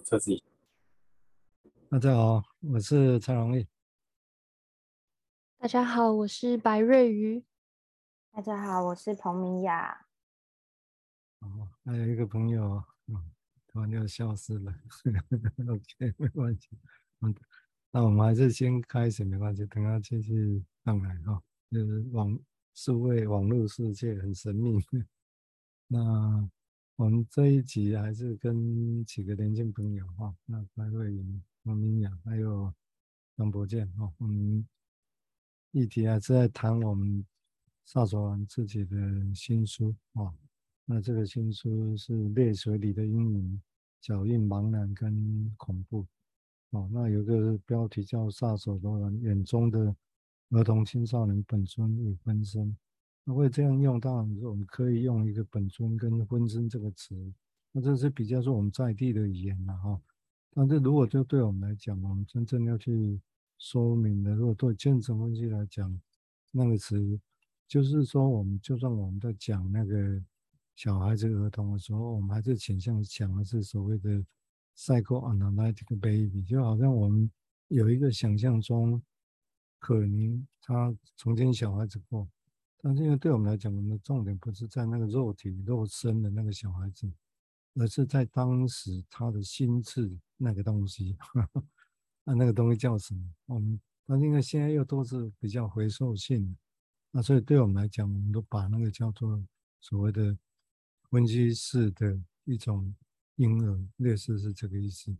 我自己。大家好，我是蔡荣义。大家好，我是白瑞瑜。大家好，我是彭明雅。哦，还有一个朋友，嗯，突然就消失了。OK，没关系。嗯，那我们还是先开始，没关系，等他继续上来哈。就是网数位网络世界很神秘。那我们这一集还是跟几个年轻朋友哈，那白瑞瑜、彭明雅还有张博健哈，我们议题还是在谈我们萨索王自己的新书啊。那这个新书是《泪水里的阴影：脚印、茫然跟恐怖》哦。那有个标题叫《萨索兰眼中的儿童青少年本尊与分身》。那会这样用，当然我们可以用一个“本尊”跟“分身”这个词。那这是比较说我们在地的语言了哈。但是如果就对我们来讲，我们真正要去说明的，如果对精神分析来讲，那个词就是说，我们就算我们在讲那个。小孩子、儿童的时候，我们还是倾向讲的是所谓的 psychoanalytic baby，就好像我们有一个想象中，可能他曾经小孩子过，但是因为对我们来讲，我们的重点不是在那个肉体肉身的那个小孩子，而是在当时他的心智那个东西。那那个东西叫什么？我们但是因为现在又都是比较回溯性的，那所以对我们来讲，我们都把那个叫做所谓的。分析式的一种婴儿，类似是这个意思。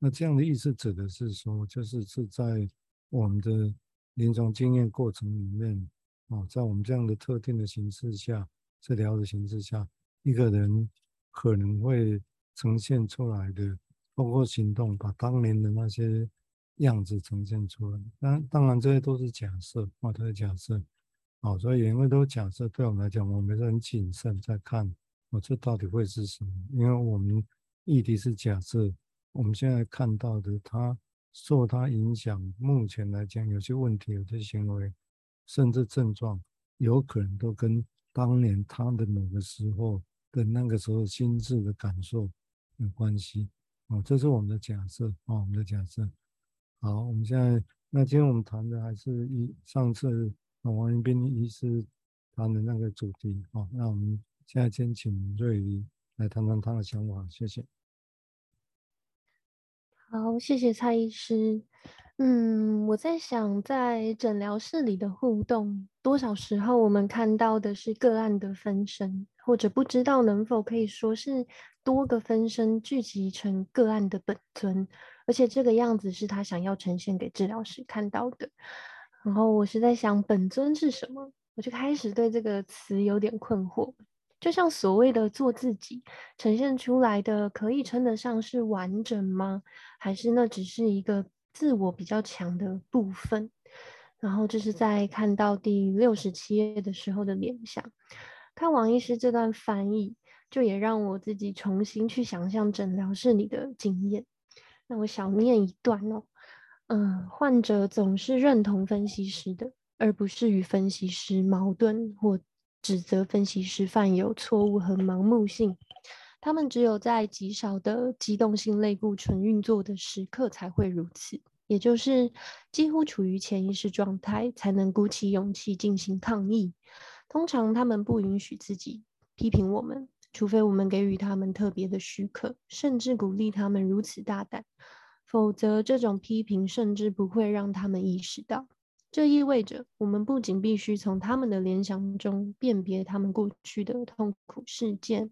那这样的意思指的是说，就是是在我们的临床经验过程里面，啊，在我们这样的特定的形式下，治疗的形式下，一个人可能会呈现出来的，包括行动，把当年的那些样子呈现出来。当当然这些都是假设，啊，都是假设。好，所以因为都是假设，对我们来讲，我们是很谨慎在看。我这到底会是什么？因为我们议题是假设，我们现在看到的，他受他影响，目前来讲，有些问题、有些行为，甚至症状，有可能都跟当年他的某个时候的那个时候心智的感受有关系。哦，这是我们的假设，哦，我们的假设。好，我们现在，那今天我们谈的还是一上次王云斌医师谈的那个主题。哦，那我们。现在先请瑞瑜来谈谈他的想法，谢谢。好，谢谢蔡医师。嗯，我在想，在诊疗室里的互动，多少时候我们看到的是个案的分身，或者不知道能否可以说是多个分身聚集成个案的本尊，而且这个样子是他想要呈现给治疗师看到的。然后我是在想，本尊是什么？我就开始对这个词有点困惑。就像所谓的做自己呈现出来的，可以称得上是完整吗？还是那只是一个自我比较强的部分？然后这是在看到第六十七页的时候的联想。看王医师这段翻译，就也让我自己重新去想象诊疗室里的经验。那我小念一段哦，嗯，患者总是认同分析师的，而不是与分析师矛盾或。指责分析师犯有错误和盲目性，他们只有在极少的机动性类固醇运作的时刻才会如此，也就是几乎处于潜意识状态才能鼓起勇气进行抗议。通常他们不允许自己批评我们，除非我们给予他们特别的许可，甚至鼓励他们如此大胆，否则这种批评甚至不会让他们意识到。这意味着，我们不仅必须从他们的联想中辨别他们过去的痛苦事件，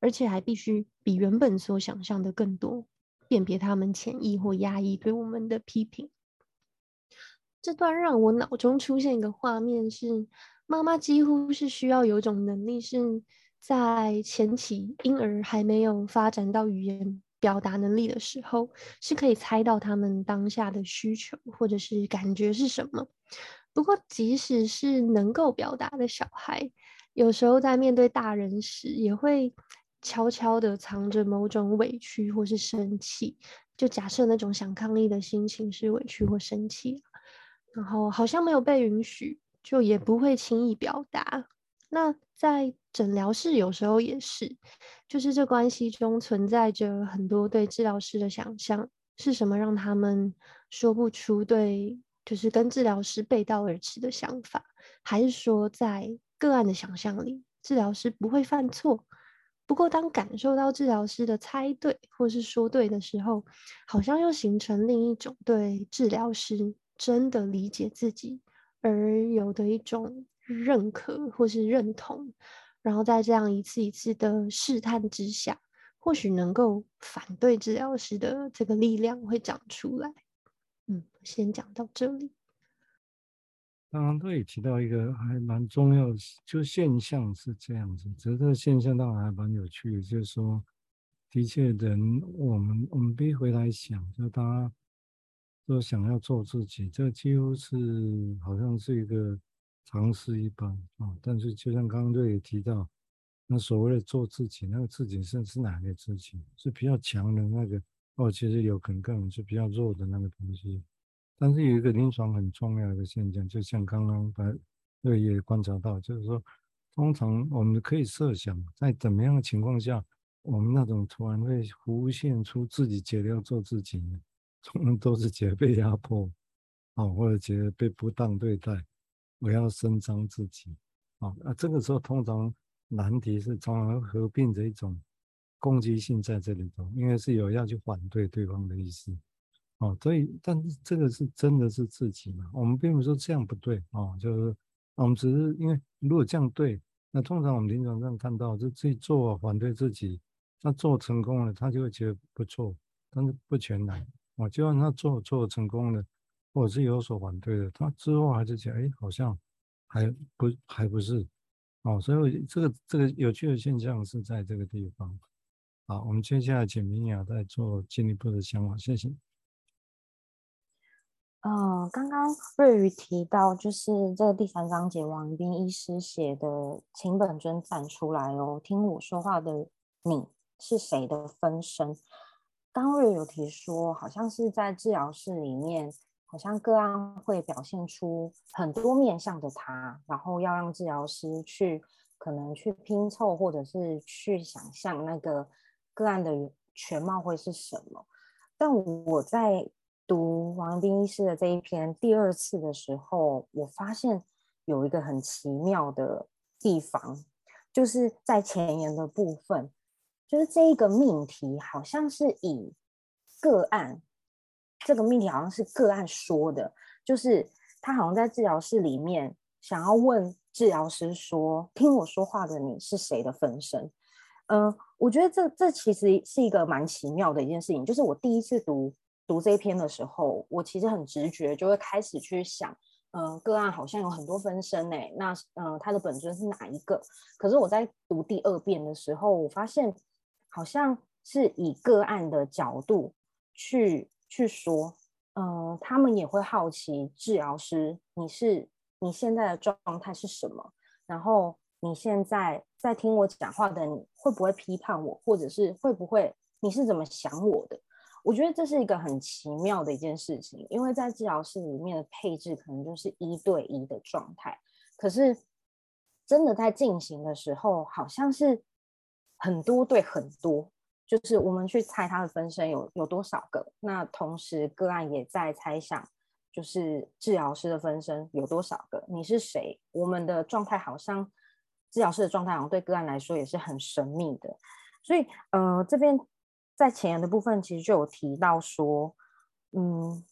而且还必须比原本所想象的更多，辨别他们潜意或压抑对我们的批评。这段让我脑中出现一个画面是：妈妈几乎是需要有种能力，是在前期婴儿还没有发展到语言。表达能力的时候，是可以猜到他们当下的需求或者是感觉是什么。不过，即使是能够表达的小孩，有时候在面对大人时，也会悄悄地藏着某种委屈或是生气。就假设那种想抗议的心情是委屈或生气，然后好像没有被允许，就也不会轻易表达。那在诊疗室有时候也是，就是这关系中存在着很多对治疗师的想象，是什么让他们说不出对，就是跟治疗师背道而驰的想法，还是说在个案的想象里，治疗师不会犯错？不过当感受到治疗师的猜对或是说对的时候，好像又形成另一种对治疗师真的理解自己而有的一种。认可或是认同，然后在这样一次一次的试探之下，或许能够反对治疗师的这个力量会长出来。嗯，先讲到这里。刚刚都也提到一个还蛮重要的，就现象是这样子，只是这个现象当然还蛮有趣的，就是说，的确人，我们我们必回来想，就大家都想要做自己，这几乎是好像是一个。常识一般啊，但是就像刚刚瑞也提到，那所谓的做自己，那个自己是是哪个自己？是比较强的那个，哦，其实有可能更是比较弱的那个东西。但是有一个临床很重要的现象，就像刚刚把瑞也观察到，就是说，通常我们可以设想，在怎么样的情况下，我们那种突然会浮现出自己觉得要做自己呢？通常都是觉得被压迫，啊，或者觉得被不当对待。我要伸张自己，啊，那这个时候通常难题是常常合并着一种攻击性在这里头，因为是有要去反对对方的意思，哦，所以但是这个是真的是自己嘛？我们并不是说这样不对啊，就是我们只是因为如果这样对，那通常我们临床上看到就自己做反对自己，他做成功了，他就会觉得不错，但是不全然，啊，就算他做做成功了。或者是有所反对的，他之后还是讲，哎，好像还不还不是，哦，所以这个这个有趣的现象是在这个地方。好，我们接下来请明雅再做进一步的想法，谢谢。嗯，刚刚瑞宇提到，就是这个第三章节，王斌医师写的，请本尊站出来哦，听我说话的你是谁的分身？刚瑞有提说，好像是在治疗室里面。好像个案会表现出很多面向的他，然后要让治疗师去可能去拼凑，或者是去想象那个个案的全貌会是什么。但我在读王斌医师的这一篇第二次的时候，我发现有一个很奇妙的地方，就是在前言的部分，就是这一个命题好像是以个案。这个命题好像是个案说的，就是他好像在治疗室里面想要问治疗师说：“听我说话的你是谁的分身？”嗯、我觉得这这其实是一个蛮奇妙的一件事情。就是我第一次读读这一篇的时候，我其实很直觉就会开始去想，嗯、呃，个案好像有很多分身诶，那嗯、他的本尊是哪一个？可是我在读第二遍的时候，我发现好像是以个案的角度去。去说，嗯、他们也会好奇治疗师，你是你现在的状态是什么？然后你现在在听我讲话的，你会不会批判我，或者是会不会你是怎么想我的？我觉得这是一个很奇妙的一件事情，因为在治疗室里面的配置可能就是一对一的状态，可是真的在进行的时候，好像是很多对很多。就是我们去猜他的分身有有多少个，那同时个案也在猜想，就是治疗师的分身有多少个？你是谁？我们的状态好像治疗师的状态好像对个案来说也是很神秘的，所以呃，这边在前言的部分其实就有提到说，嗯，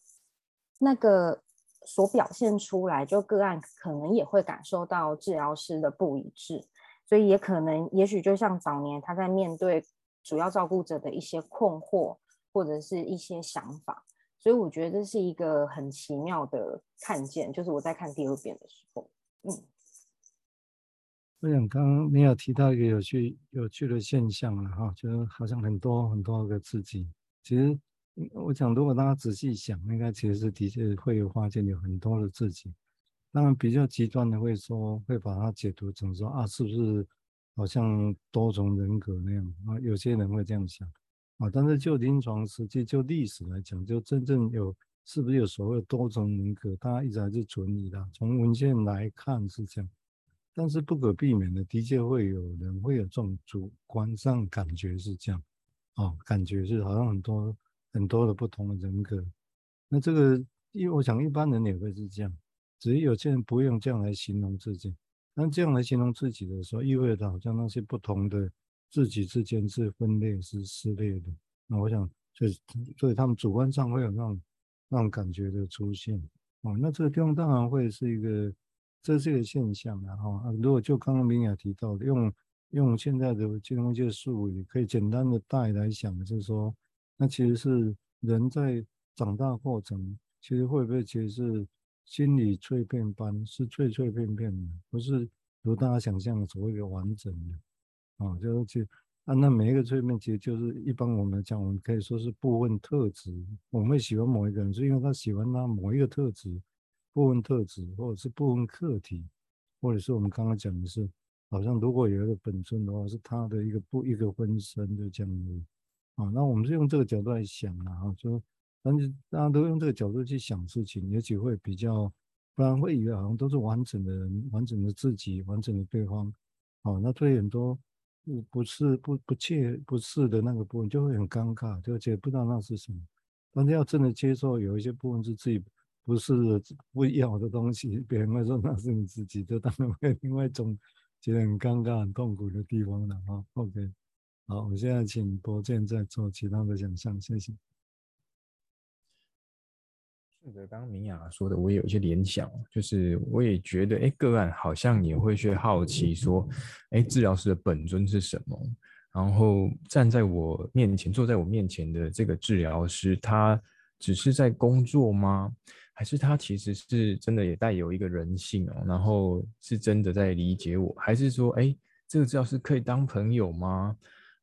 那个所表现出来，就个案可能也会感受到治疗师的不一致，所以也可能也许就像早年他在面对。主要照顾者的一些困惑或者是一些想法，所以我觉得这是一个很奇妙的看见。就是我在看第二遍的时候，嗯，我想刚刚你有提到一个有趣有趣的现象了哈，就是好像很多很多个自己。其实我想，如果大家仔细想，应该其实的确会有发现有很多的自己。当然比较极端的会说，会把它解读成说啊，是不是？好像多重人格那样啊，有些人会这样想啊。但是就临床实际，就历史来讲，就真正有是不是有所谓多重人格，大家一直还是存疑的。从文献来看是这样，但是不可避免的，的确会有人会有这种主观上感觉是这样，哦，感觉是好像很多很多的不同的人格。那这个，因为我想一般人也会是这样，只是有些人不用这样来形容自己。那这样来形容自己的时候，意味着好像那些不同的自己之间是分裂、是撕裂的。那我想，所以所以他们主观上会有那种那种感觉的出现。哦，那这个地方当然会是一个。这是一个现象，然后，如果就刚刚明雅提到的，用用现在的金融界术语，可以简单的带来想，就是说，那其实是人在长大过程，其实会不会其实是心理脆片般，是脆脆片片的，不是如大家想象的所谓的完整的，啊，就是其实啊，那每一个脆片其实就是一般我们讲，我们可以说是部分特质，我们会喜欢某一个人，是因为他喜欢他某一个特质。部分特质，或者是部分课题，或者是我们刚刚讲的是，好像如果有一个本尊的话，是他的一个不一个分身，就这样子啊。那我们是用这个角度来想啊，哈，就但是大家都用这个角度去想事情，也许会比较，不然会以为好像都是完整的人，完整的自己，完整的对方。好，那对很多不不是不不切不是的那个部分，就会很尴尬，就觉得不知道那是什么。但是要真的接受，有一些部分是自己。不是不要的东西，别人会说那是你自己，就当然会另外一种觉得很尴尬、很痛苦的地方了哈。OK，好，我现在请博建再做其他的想象，谢谢。顺着刚刚明雅说的，我也有一些联想，就是我也觉得，哎，个案好像也会去好奇说，哎，治疗师的本尊是什么？然后站在我面前、坐在我面前的这个治疗师，他只是在工作吗？还是他其实是真的也带有一个人性哦，然后是真的在理解我，还是说，哎，这个治疗师可以当朋友吗？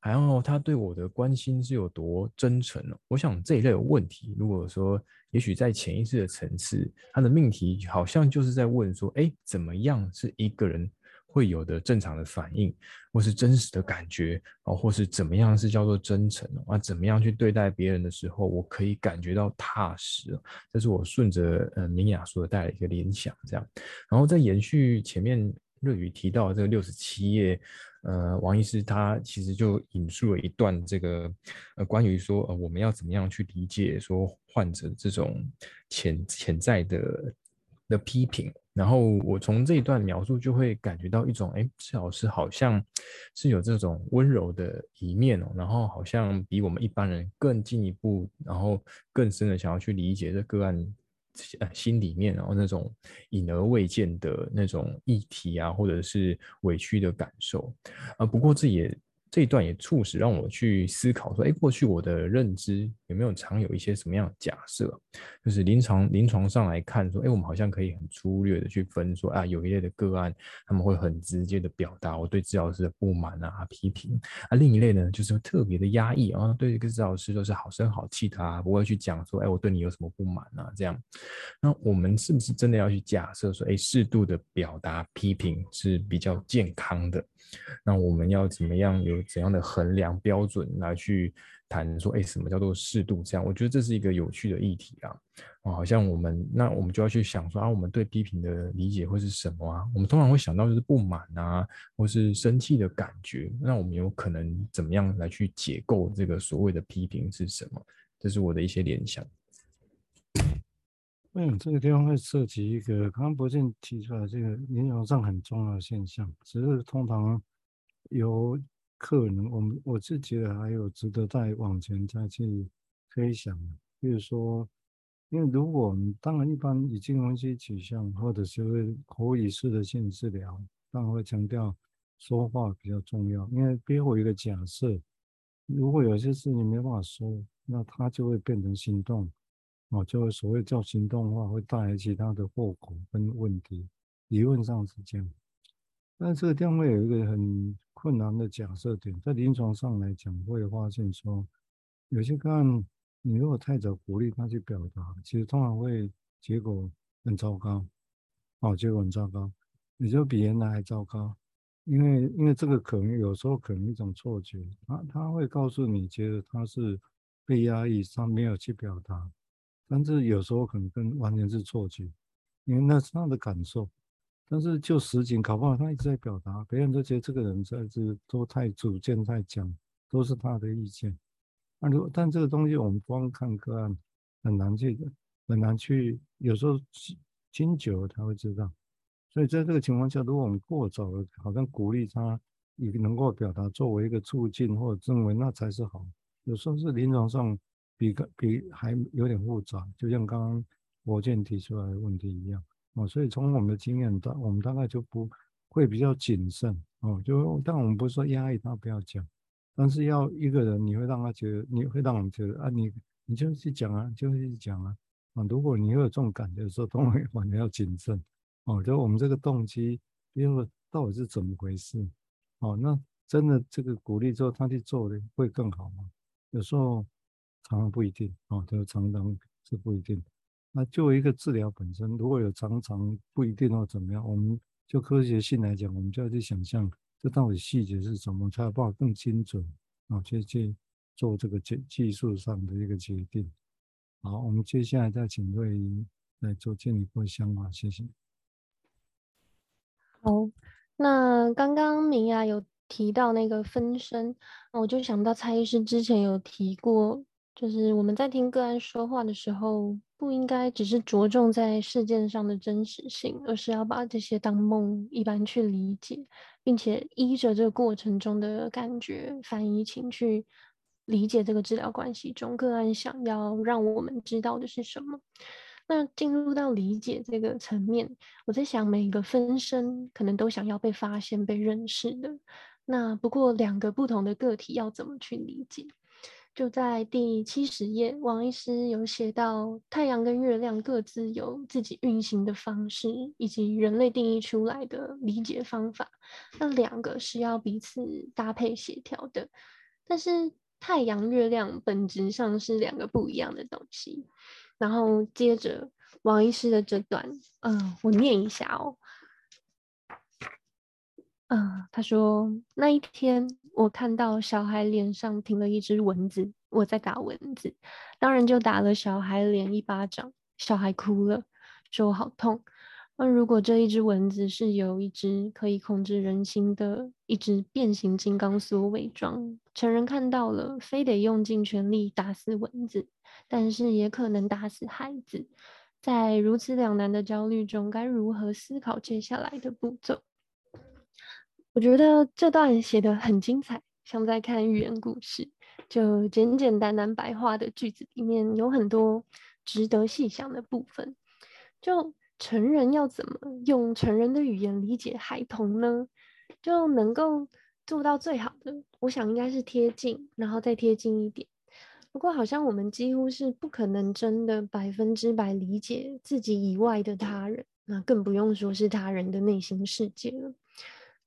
然后他对我的关心是有多真诚哦？我想这一类的问题，如果说也许在潜意识的层次，他的命题好像就是在问说，哎，怎么样是一个人？会有的正常的反应，或是真实的感觉哦，或是怎么样是叫做真诚啊？怎么样去对待别人的时候，我可以感觉到踏实。这是我顺着呃明雅说的带来一个联想，这样。然后再延续前面瑞宇提到这个六十七页，呃，王医师他其实就引述了一段这个呃关于说呃我们要怎么样去理解说患者这种潜潜在的的批评。然后我从这一段描述就会感觉到一种，哎，谢老师好像是有这种温柔的一面哦，然后好像比我们一般人更进一步，然后更深的想要去理解这个案，心里面然后那种隐而未见的那种议题啊，或者是委屈的感受，啊，不过这也。这一段也促使让我去思考说，哎，过去我的认知有没有常有一些什么样的假设？就是临床临床上来看说，哎，我们好像可以很粗略的去分说，啊，有一类的个案，他们会很直接的表达我对治疗师的不满啊、批评啊；另一类呢，就是特别的压抑啊，对这个治疗师都是好声好气的啊，不会去讲说，哎，我对你有什么不满啊这样。那我们是不是真的要去假设说，哎，适度的表达批评是比较健康的？那我们要怎么样有怎样的衡量标准来去谈说，哎，什么叫做适度？这样，我觉得这是一个有趣的议题啊。啊，好像我们那我们就要去想说啊，我们对批评的理解会是什么啊？我们通常会想到就是不满啊，或是生气的感觉。那我们有可能怎么样来去解构这个所谓的批评是什么？这是我的一些联想。嗯，这个地方会涉及一个刚刚博建提出来这个临床上很重要的现象，只是通常有可能我们我是觉得还有值得再往前再去推想的，比如说，因为如果我们当然一般以金融分析取向或者是口语式的心理治疗，当然会强调说话比较重要，因为背后一个假设，如果有些事情没办法说，那它就会变成行动。哦，就所谓叫行动化，会带来其他的后果跟问题，理论上是这样。但这个地方会有一个很困难的假设点，在临床上来讲，会发现说，有些个案，你如果太早鼓励他去表达，其实通常会结果很糟糕。哦，结果很糟糕，也就比原来还糟糕。因为因为这个可能有时候可能一种错觉，他他会告诉你，觉得他是被压抑，他没有去表达。但是有时候可能跟完全是错觉，因为那是他的感受，但是就实情，搞不好他一直在表达，别人都觉得这个人在这都太主见太讲，都是他的意见。那如果但这个东西我们光看个案很难去很难去，有时候经久了才会知道。所以在这个情况下，如果我们过早了，好像鼓励他也能够表达作为一个促进或者认为那才是好。有时候是临床上比个比还有点复杂，就像刚刚国建提出来的问题一样。哦，所以从我们的经验大，我们大概就不会比较谨慎哦。就但我们不是说压抑他不要讲，但是要一个人，你会让他觉得，你会让我们觉得啊，你你就去讲啊，就去讲啊。啊，如果你有这种感觉的时候，都会反正要谨慎哦。就我们这个动机，因为到底是怎么回事？哦，那真的这个鼓励之后，他去做的会更好吗？有时候常常不一定哦，就常常是不一定。那作为一个治疗本身，如果有常常不一定或怎么样，我们就科学性来讲，我们就要去想象这到底细节是什么，才有办法更精准啊，去去做这个技技术上的一个决定。好，我们接下来再请瑞怡来做进一步想法，谢谢。好，那刚刚明雅有提到那个分身，那我就想到蔡医师之前有提过。就是我们在听个案说话的时候，不应该只是着重在事件上的真实性，而是要把这些当梦一般去理解，并且依着这个过程中的感觉、反移情去理解这个治疗关系中个案想要让我们知道的是什么。那进入到理解这个层面，我在想，每一个分身可能都想要被发现、被认识的。那不过两个不同的个体要怎么去理解？就在第七十页，王医师有写到，太阳跟月亮各自有自己运行的方式，以及人类定义出来的理解方法。那两个是要彼此搭配协调的，但是太阳、月亮本质上是两个不一样的东西。然后接着王医师的这段，嗯、我念一下哦。嗯，他说那一天我看到小孩脸上停了一只蚊子，我在打蚊子，当然就打了小孩脸一巴掌，小孩哭了，说好痛。那如果这一只蚊子是由一只可以控制人心的一只变形金刚所伪装，成人看到了，非得用尽全力打死蚊子，但是也可能打死孩子，在如此两难的焦虑中，该如何思考接下来的步骤？我觉得这段写得很精彩，像在看寓言故事。就简简单单白话的句子里面有很多值得细想的部分。就成人要怎么用成人的语言理解孩童呢？就能够做到最好的，我想应该是贴近，然后再贴近一点。不过好像我们几乎是不可能真的百分之百理解自己以外的他人，那更不用说是他人的内心世界了。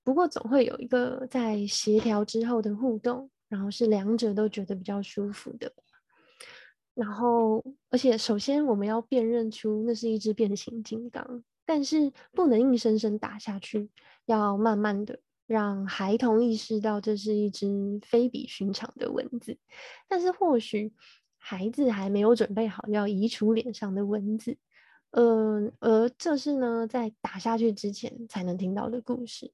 不过总会有一个在协调之后的互动，然后是两者都觉得比较舒服的。然后，而且首先我们要辨认出那是一只变形金刚，但是不能硬生生打下去，要慢慢的让孩童意识到这是一只非比寻常的蚊子。但是或许孩子还没有准备好要移除脸上的蚊子，嗯、呃，而这是呢在打下去之前才能听到的故事。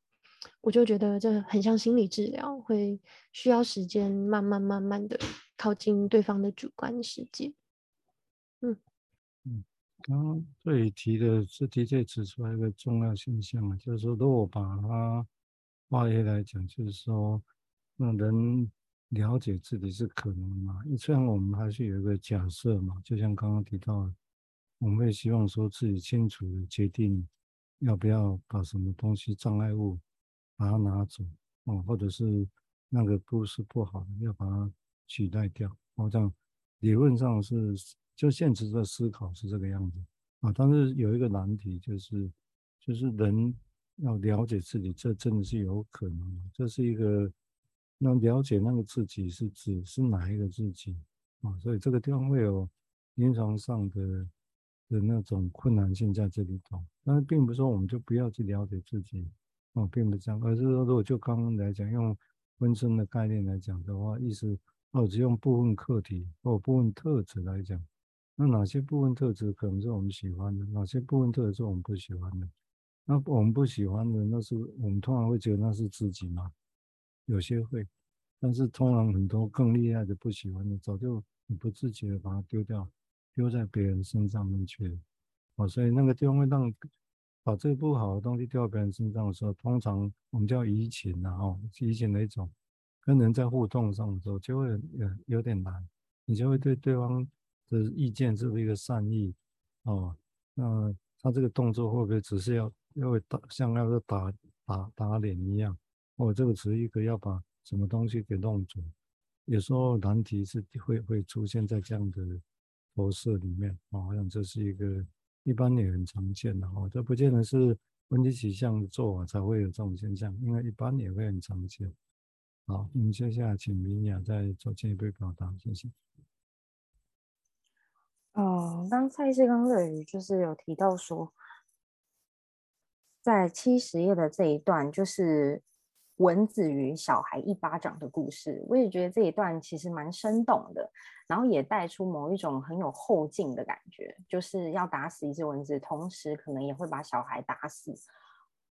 我就觉得这很像心理治疗，会需要时间，慢慢慢慢的靠近对方的主观世界。嗯嗯，刚刚这里提的是的确指出来一个重要现象啊，就是说，如果把它化约来讲，就是说，那人了解自己是可能嘛？虽然我们还是有一个假设嘛，就像刚刚提到，我们会希望说自己清楚的决定要不要把什么东西障碍物。把它拿走，哦，或者是那个不是不好的，要把它取代掉，哦，这样理论上是就现实的思考是这个样子啊。但是有一个难题，就是就是人要了解自己，这真的是有可能。这是一个那了解那个自己是指是哪一个自己啊？所以这个地方会有临床上的的那种困难性在这里头。但是并不是说我们就不要去了解自己。哦，并不是这样，而是说，如果就刚刚来讲，用分身的概念来讲的话，意思哦，只用部分课题或部分特质来讲，那哪些部分特质可能是我们喜欢的，哪些部分特质是我们不喜欢的？那我们不喜欢的，那是我们通常会觉得那是自己嘛，有些会，但是通常很多更厉害的不喜欢的，早就你不自觉的把它丢掉，丢在别人身上面去了。哦，所以那个地方会让把这不好的东西丢到别人身上的时候，通常我们叫移情啊，哦，移情的一种，跟人在互动上的时候就会有有点难，你就会对对方的意见是不是一个善意？哦，那他这个动作会不会只是要要打像那个打打打脸一样？哦，这个只是一个要把什么东西给弄住。有时候难题是会会出现在这样的投射里面。哦，好像这是一个一般也很常见的哦，这不见得是问题取向做才会有这种现象，因为一般也会很常见。好，我们接下来请明雅再做进一步表达，谢谢。嗯，刚蔡医师跟瑞宇就是有提到说，在七十页的这一段，就是蚊子与小孩一巴掌的故事。我也觉得这一段其实蛮生动的，然后也带出某一种很有后劲的感觉，就是要打死一只蚊子，同时可能也会把小孩打死。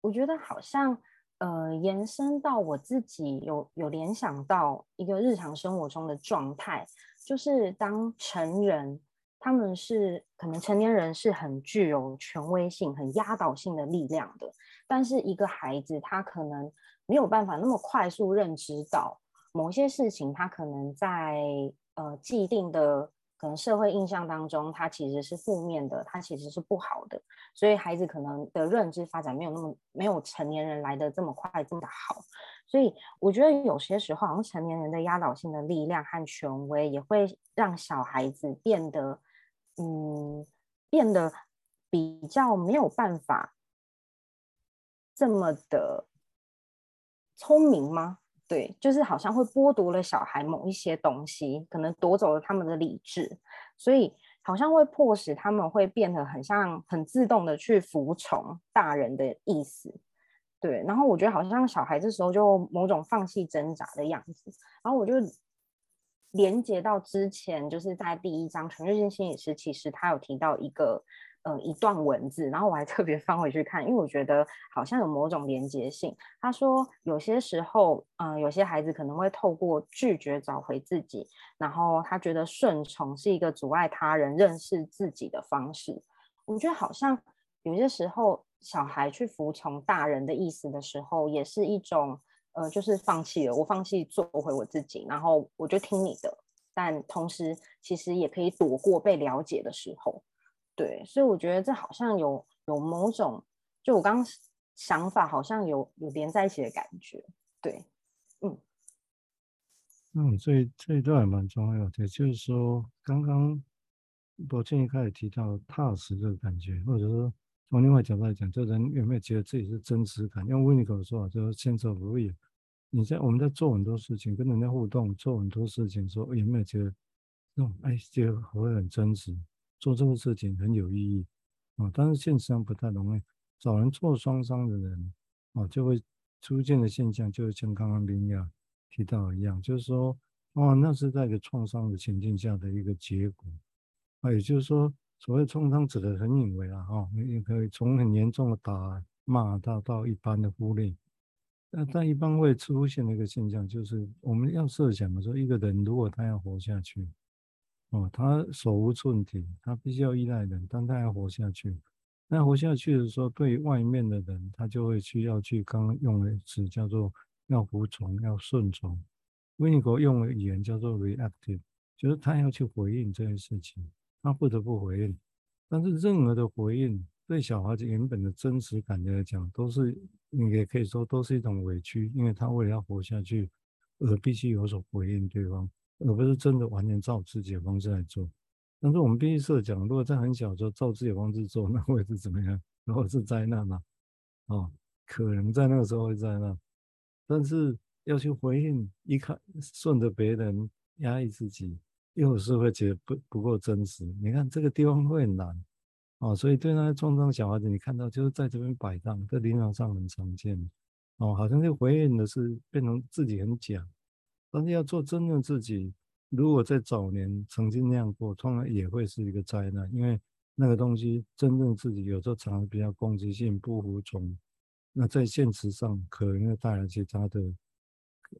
我觉得好像呃，延伸到我自己有有联想到一个日常生活中的状态，就是当成人。他们是可能成年人是很具有权威性、很压倒性的力量的，但是一个孩子他可能没有办法那么快速认知到某些事情，他可能在呃既定的可能社会印象当中，他其实是负面的，他其实是不好的，所以孩子可能的认知发展没有那么没有成年人来的这么快这么好，所以我觉得有些时候，好像成年人的压倒性的力量和权威也会让小孩子变得。嗯，变得比较没有办法这么的聪明吗？对，就是好像会剥夺了小孩某一些东西，可能夺走了他们的理智，所以好像会迫使他们会变得很像很自动的去服从大人的意思。对，然后我觉得好像小孩这时候就某种放弃挣扎的样子，然后我就。连接到之前，就是在第一章，陈瑞金心理师其实他有提到一个呃一段文字，然后我还特别翻回去看，因为我觉得好像有某种连接性。他说有些时候，嗯、有些孩子可能会透过拒绝找回自己，然后他觉得顺从是一个阻碍他人认识自己的方式。我觉得好像有些时候，小孩去服从大人的意思的时候，也是一种。呃，就是放弃了，我放弃做回我自己，然后我就听你的，但同时其实也可以躲过被了解的时候，对，所以我觉得这好像有有某种，就我刚想法好像有有连在一起的感觉，对，嗯，嗯，这这一段还蛮重要的，也就是说刚刚博静一开始提到踏实这个感觉，或者说从另外角度来讲，这人有没有觉得自己是真实感？用维尼口说啊，就是先走不易。你在我们在做很多事情，跟人家互动，做很多事情，说有没有觉得那种哎，觉得会很真实，做这个事情很有意义啊？但是现实上不太容易，找人做双商的人啊，就会出现的现象，就是像刚刚林雅提到一样，就是说哦，那是在一个创伤的情境下的一个结果啊，也就是说，所谓创伤指的很隐微啊，哈，也可以从很严重的打骂到到一般的忽略。那但一般会出现的一个现象，就是我们要设想的说，一个人如果他要活下去，哦，他手无寸铁，他必须要依赖人，但他要活下去。那活下去的时候，对外面的人，他就会需要去刚刚用的词叫做要服从、要顺从。维尼口用的语言叫做 reactive，就是他要去回应这件事情，他不得不回应。但是任何的回应，对小孩子原本的真实感觉来讲，都是。你也可以说都是一种委屈，因为他为了要活下去，而必须有所回应对方，而不是真的完全照自己的方式来做。但是我们必须设讲，如果在很小的时候照自己的方式做，那会是怎么样？然后是灾难吗？哦，可能在那个时候会灾难。但是要去回应，一看顺着别人压抑自己，又是会觉得不不够真实。你看这个地方会很难。哦，所以对那些创伤小孩子，你看到就是在这边摆荡，在临床上很常见。哦，好像就回应的是变成自己很假，但是要做真正自己，如果在早年曾经那样过，通常也会是一个灾难，因为那个东西真正自己有时候常常比较攻击性、不服从，那在现实上可能会带来其他的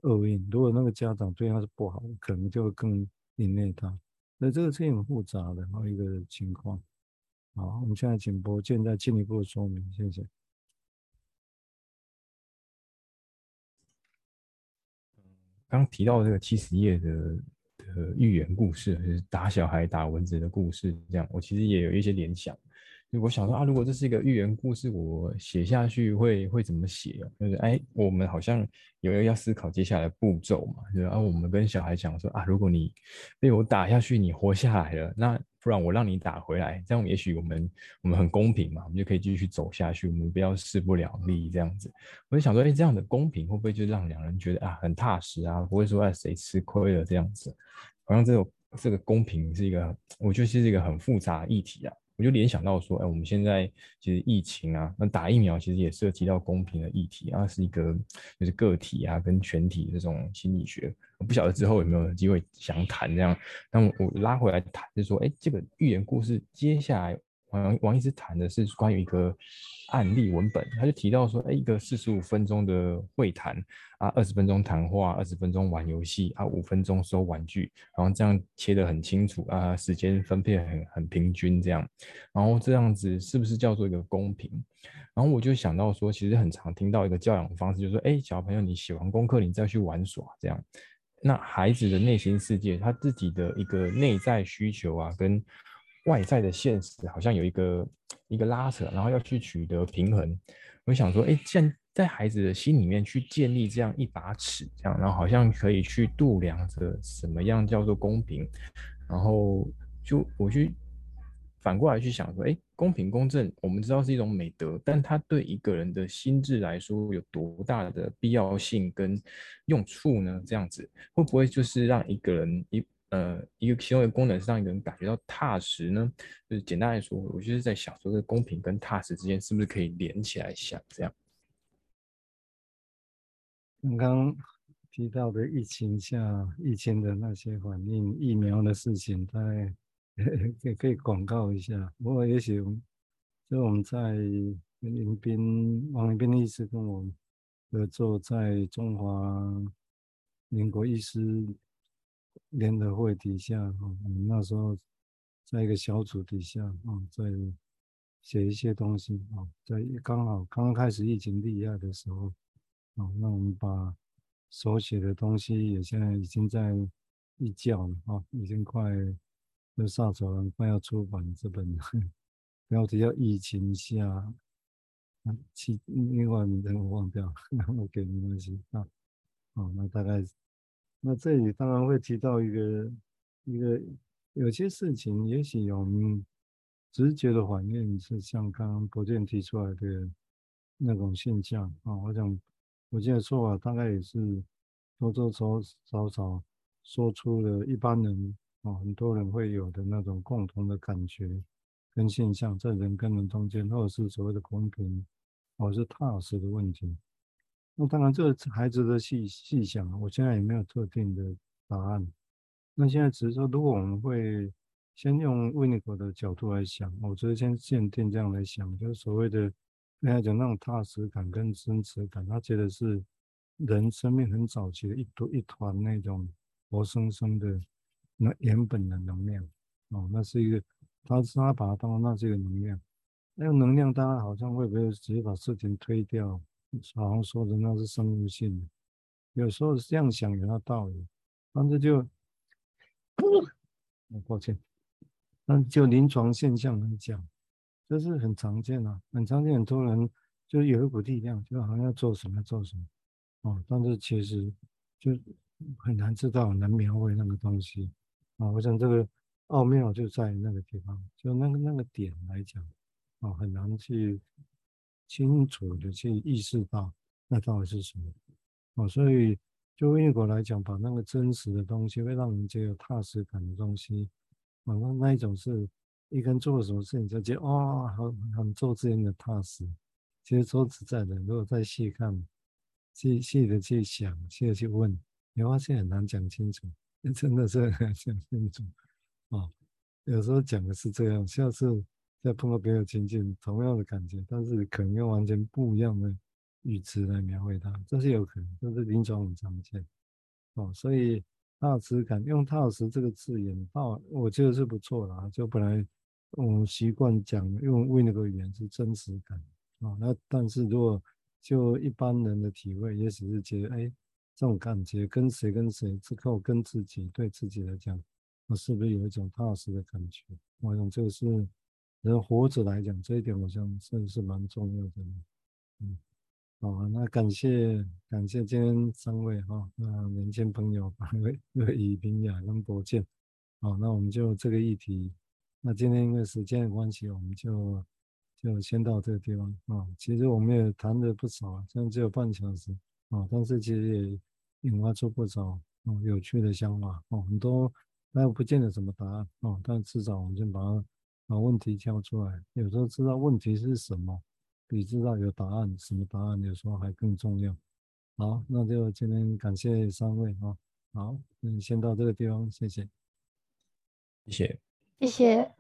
厄运。如果那个家长对他是不好，可能就会更凌虐他。那这个是很复杂的一个情况。好，我们现在请博健再进一步说明，谢谢。刚提到这个七十页的的寓言故事，就是打小孩、打蚊子的故事，这样我其实也有一些联想。就我想说啊，如果这是一个寓言故事，我写下去会会怎么写？就是哎，我们好像有要要思考接下来步骤嘛。就是啊，我们跟小孩讲说啊，如果你被我打下去，你活下来了，那不然我让你打回来，这样也许我们我们很公平嘛，我们就可以继续走下去，我们不要势不两立这样子。我就想说，哎，这样的公平会不会就让两人觉得啊很踏实啊，不会说啊谁吃亏了这样子？好像这种这个公平是一个，我觉得是一个很复杂议题啊。我就联想到说，哎，我们现在其实疫情啊，那打疫苗其实也涉及到公平的议题啊，是一个就是个体啊跟全体这种心理学。我不晓得之后有没有机会详谈这样，那我拉回来谈，就说，哎，这个寓言故事接下来。王王医师谈的是关于一个案例文本，他就提到说，哎，一个四十五分钟的会谈啊，二十分钟谈话，二十分钟玩游戏啊，五分钟收玩具，然后这样切得很清楚啊，时间分配很很平均这样，然后这样子是不是叫做一个公平？然后我就想到说，其实很常听到一个教养方式，就是说，哎，小朋友你写完功课，你再去玩耍这样，那孩子的内心世界，他自己的一个内在需求啊，跟外在的现实好像有一个一个拉扯，然后要去取得平衡。我想说，哎，现在孩子的心里面去建立这样一把尺，这样，然后好像可以去度量着什么样叫做公平。然后就我去反过来去想说，哎，公平公正，我们知道是一种美德，但它对一个人的心智来说有多大的必要性跟用处呢？这样子会不会就是让一个人一呃，一个其中一个功能是让一个人感觉到踏实呢？就是简单来说，我就是在想说，这公平跟踏实之间是不是可以连起来想？这样。刚刚提到的疫情下疫情的那些反应，疫苗的事情，大概 也可以广告一下。不过也许，就我们在林斌、王林斌医师跟我合作，在中华民国医师。联合会底下，我们那时候在一个小组底下啊，在写一些东西啊，在刚好刚开始疫情厉害的时候啊，那我们把手写的东西也现在已经在译校了啊，已经快就上手了，快要出版这本，标题叫《疫情下》，其另外名字我忘掉，然后给没关系啊，好，那大概。那这里当然会提到一个一个有些事情，也许我们直觉的反应是像刚刚博健提出来的那种现象啊。我想我现在说法大概也是多多少少少说出了一般人啊，很多人会有的那种共同的感觉跟现象，在人跟人中间，或者是所谓的公平，或者是踏实的问题。那当然，这个孩子的细细想，我现在也没有特定的答案。那现在只是说，如果我们会先用维尼口的角度来想，我觉得先限定这样来想，就是所谓的刚才讲那种踏实感跟真实感，他觉得是人生命很早期的一坨一团那种活生生的那原本的能量哦，那是一个，他是他把它当成那是一个能量，那个能量当然好像会不会直接把事情推掉？好像说的那是生物性的，有时候这样想有它道理，但是就，抱歉，但就临床现象来讲，这是很常见啊，很常见，很多人就有一股力量，就好像要做什么要做什么，哦，但是其实就很难知道，很难描绘那个东西，啊，我想这个奥妙就在那个地方，就那个那个点来讲，啊，很难去。清楚的去意识到那到底是什么哦，所以就因果来讲，把那个真实的东西，会让人觉得踏实感的东西，啊，那那一种是一个人做了什么事情就觉得哦，很很做自己的踏实。其实说实在的，如果再细看，细细的去想，细的去问，你发现很难讲清楚，真的是很难讲清楚啊。有时候讲的是这样，下次在碰到别的情境，同样的感觉，但是可能用完全不一样的语词来描绘它，这是有可能，这是临床很常见。哦，所以踏实感用“踏实”这个字眼，哦，我觉得是不错的。就本来我习惯讲用为那个语言是真实感啊，那但是如果就一般人的体会，也许是觉得，哎，这种感觉跟谁跟谁，之后跟自己对自己来讲，我是不是有一种踏实的感觉？我想这个是人活着来讲，这一点我想是是蛮重要的。嗯。好，那感谢感谢今天三位哈，那年轻朋友，魏宇、彬雅跟博健，好，那我们就这个议题，那今天因为时间的关系，我们就就先到这个地方啊。其实我们也谈了不少，虽然只有半小时啊，但是其实也引发出不少哦有趣的想法哦，很多那不见得什么答案哦，但至少我们先把它把问题挑出来，有时候知道问题是什么。比知道有答案，什么答案有时候还更重要。好，那就今天感谢三位啊。好，那先到这个地方，谢谢，谢谢，谢谢。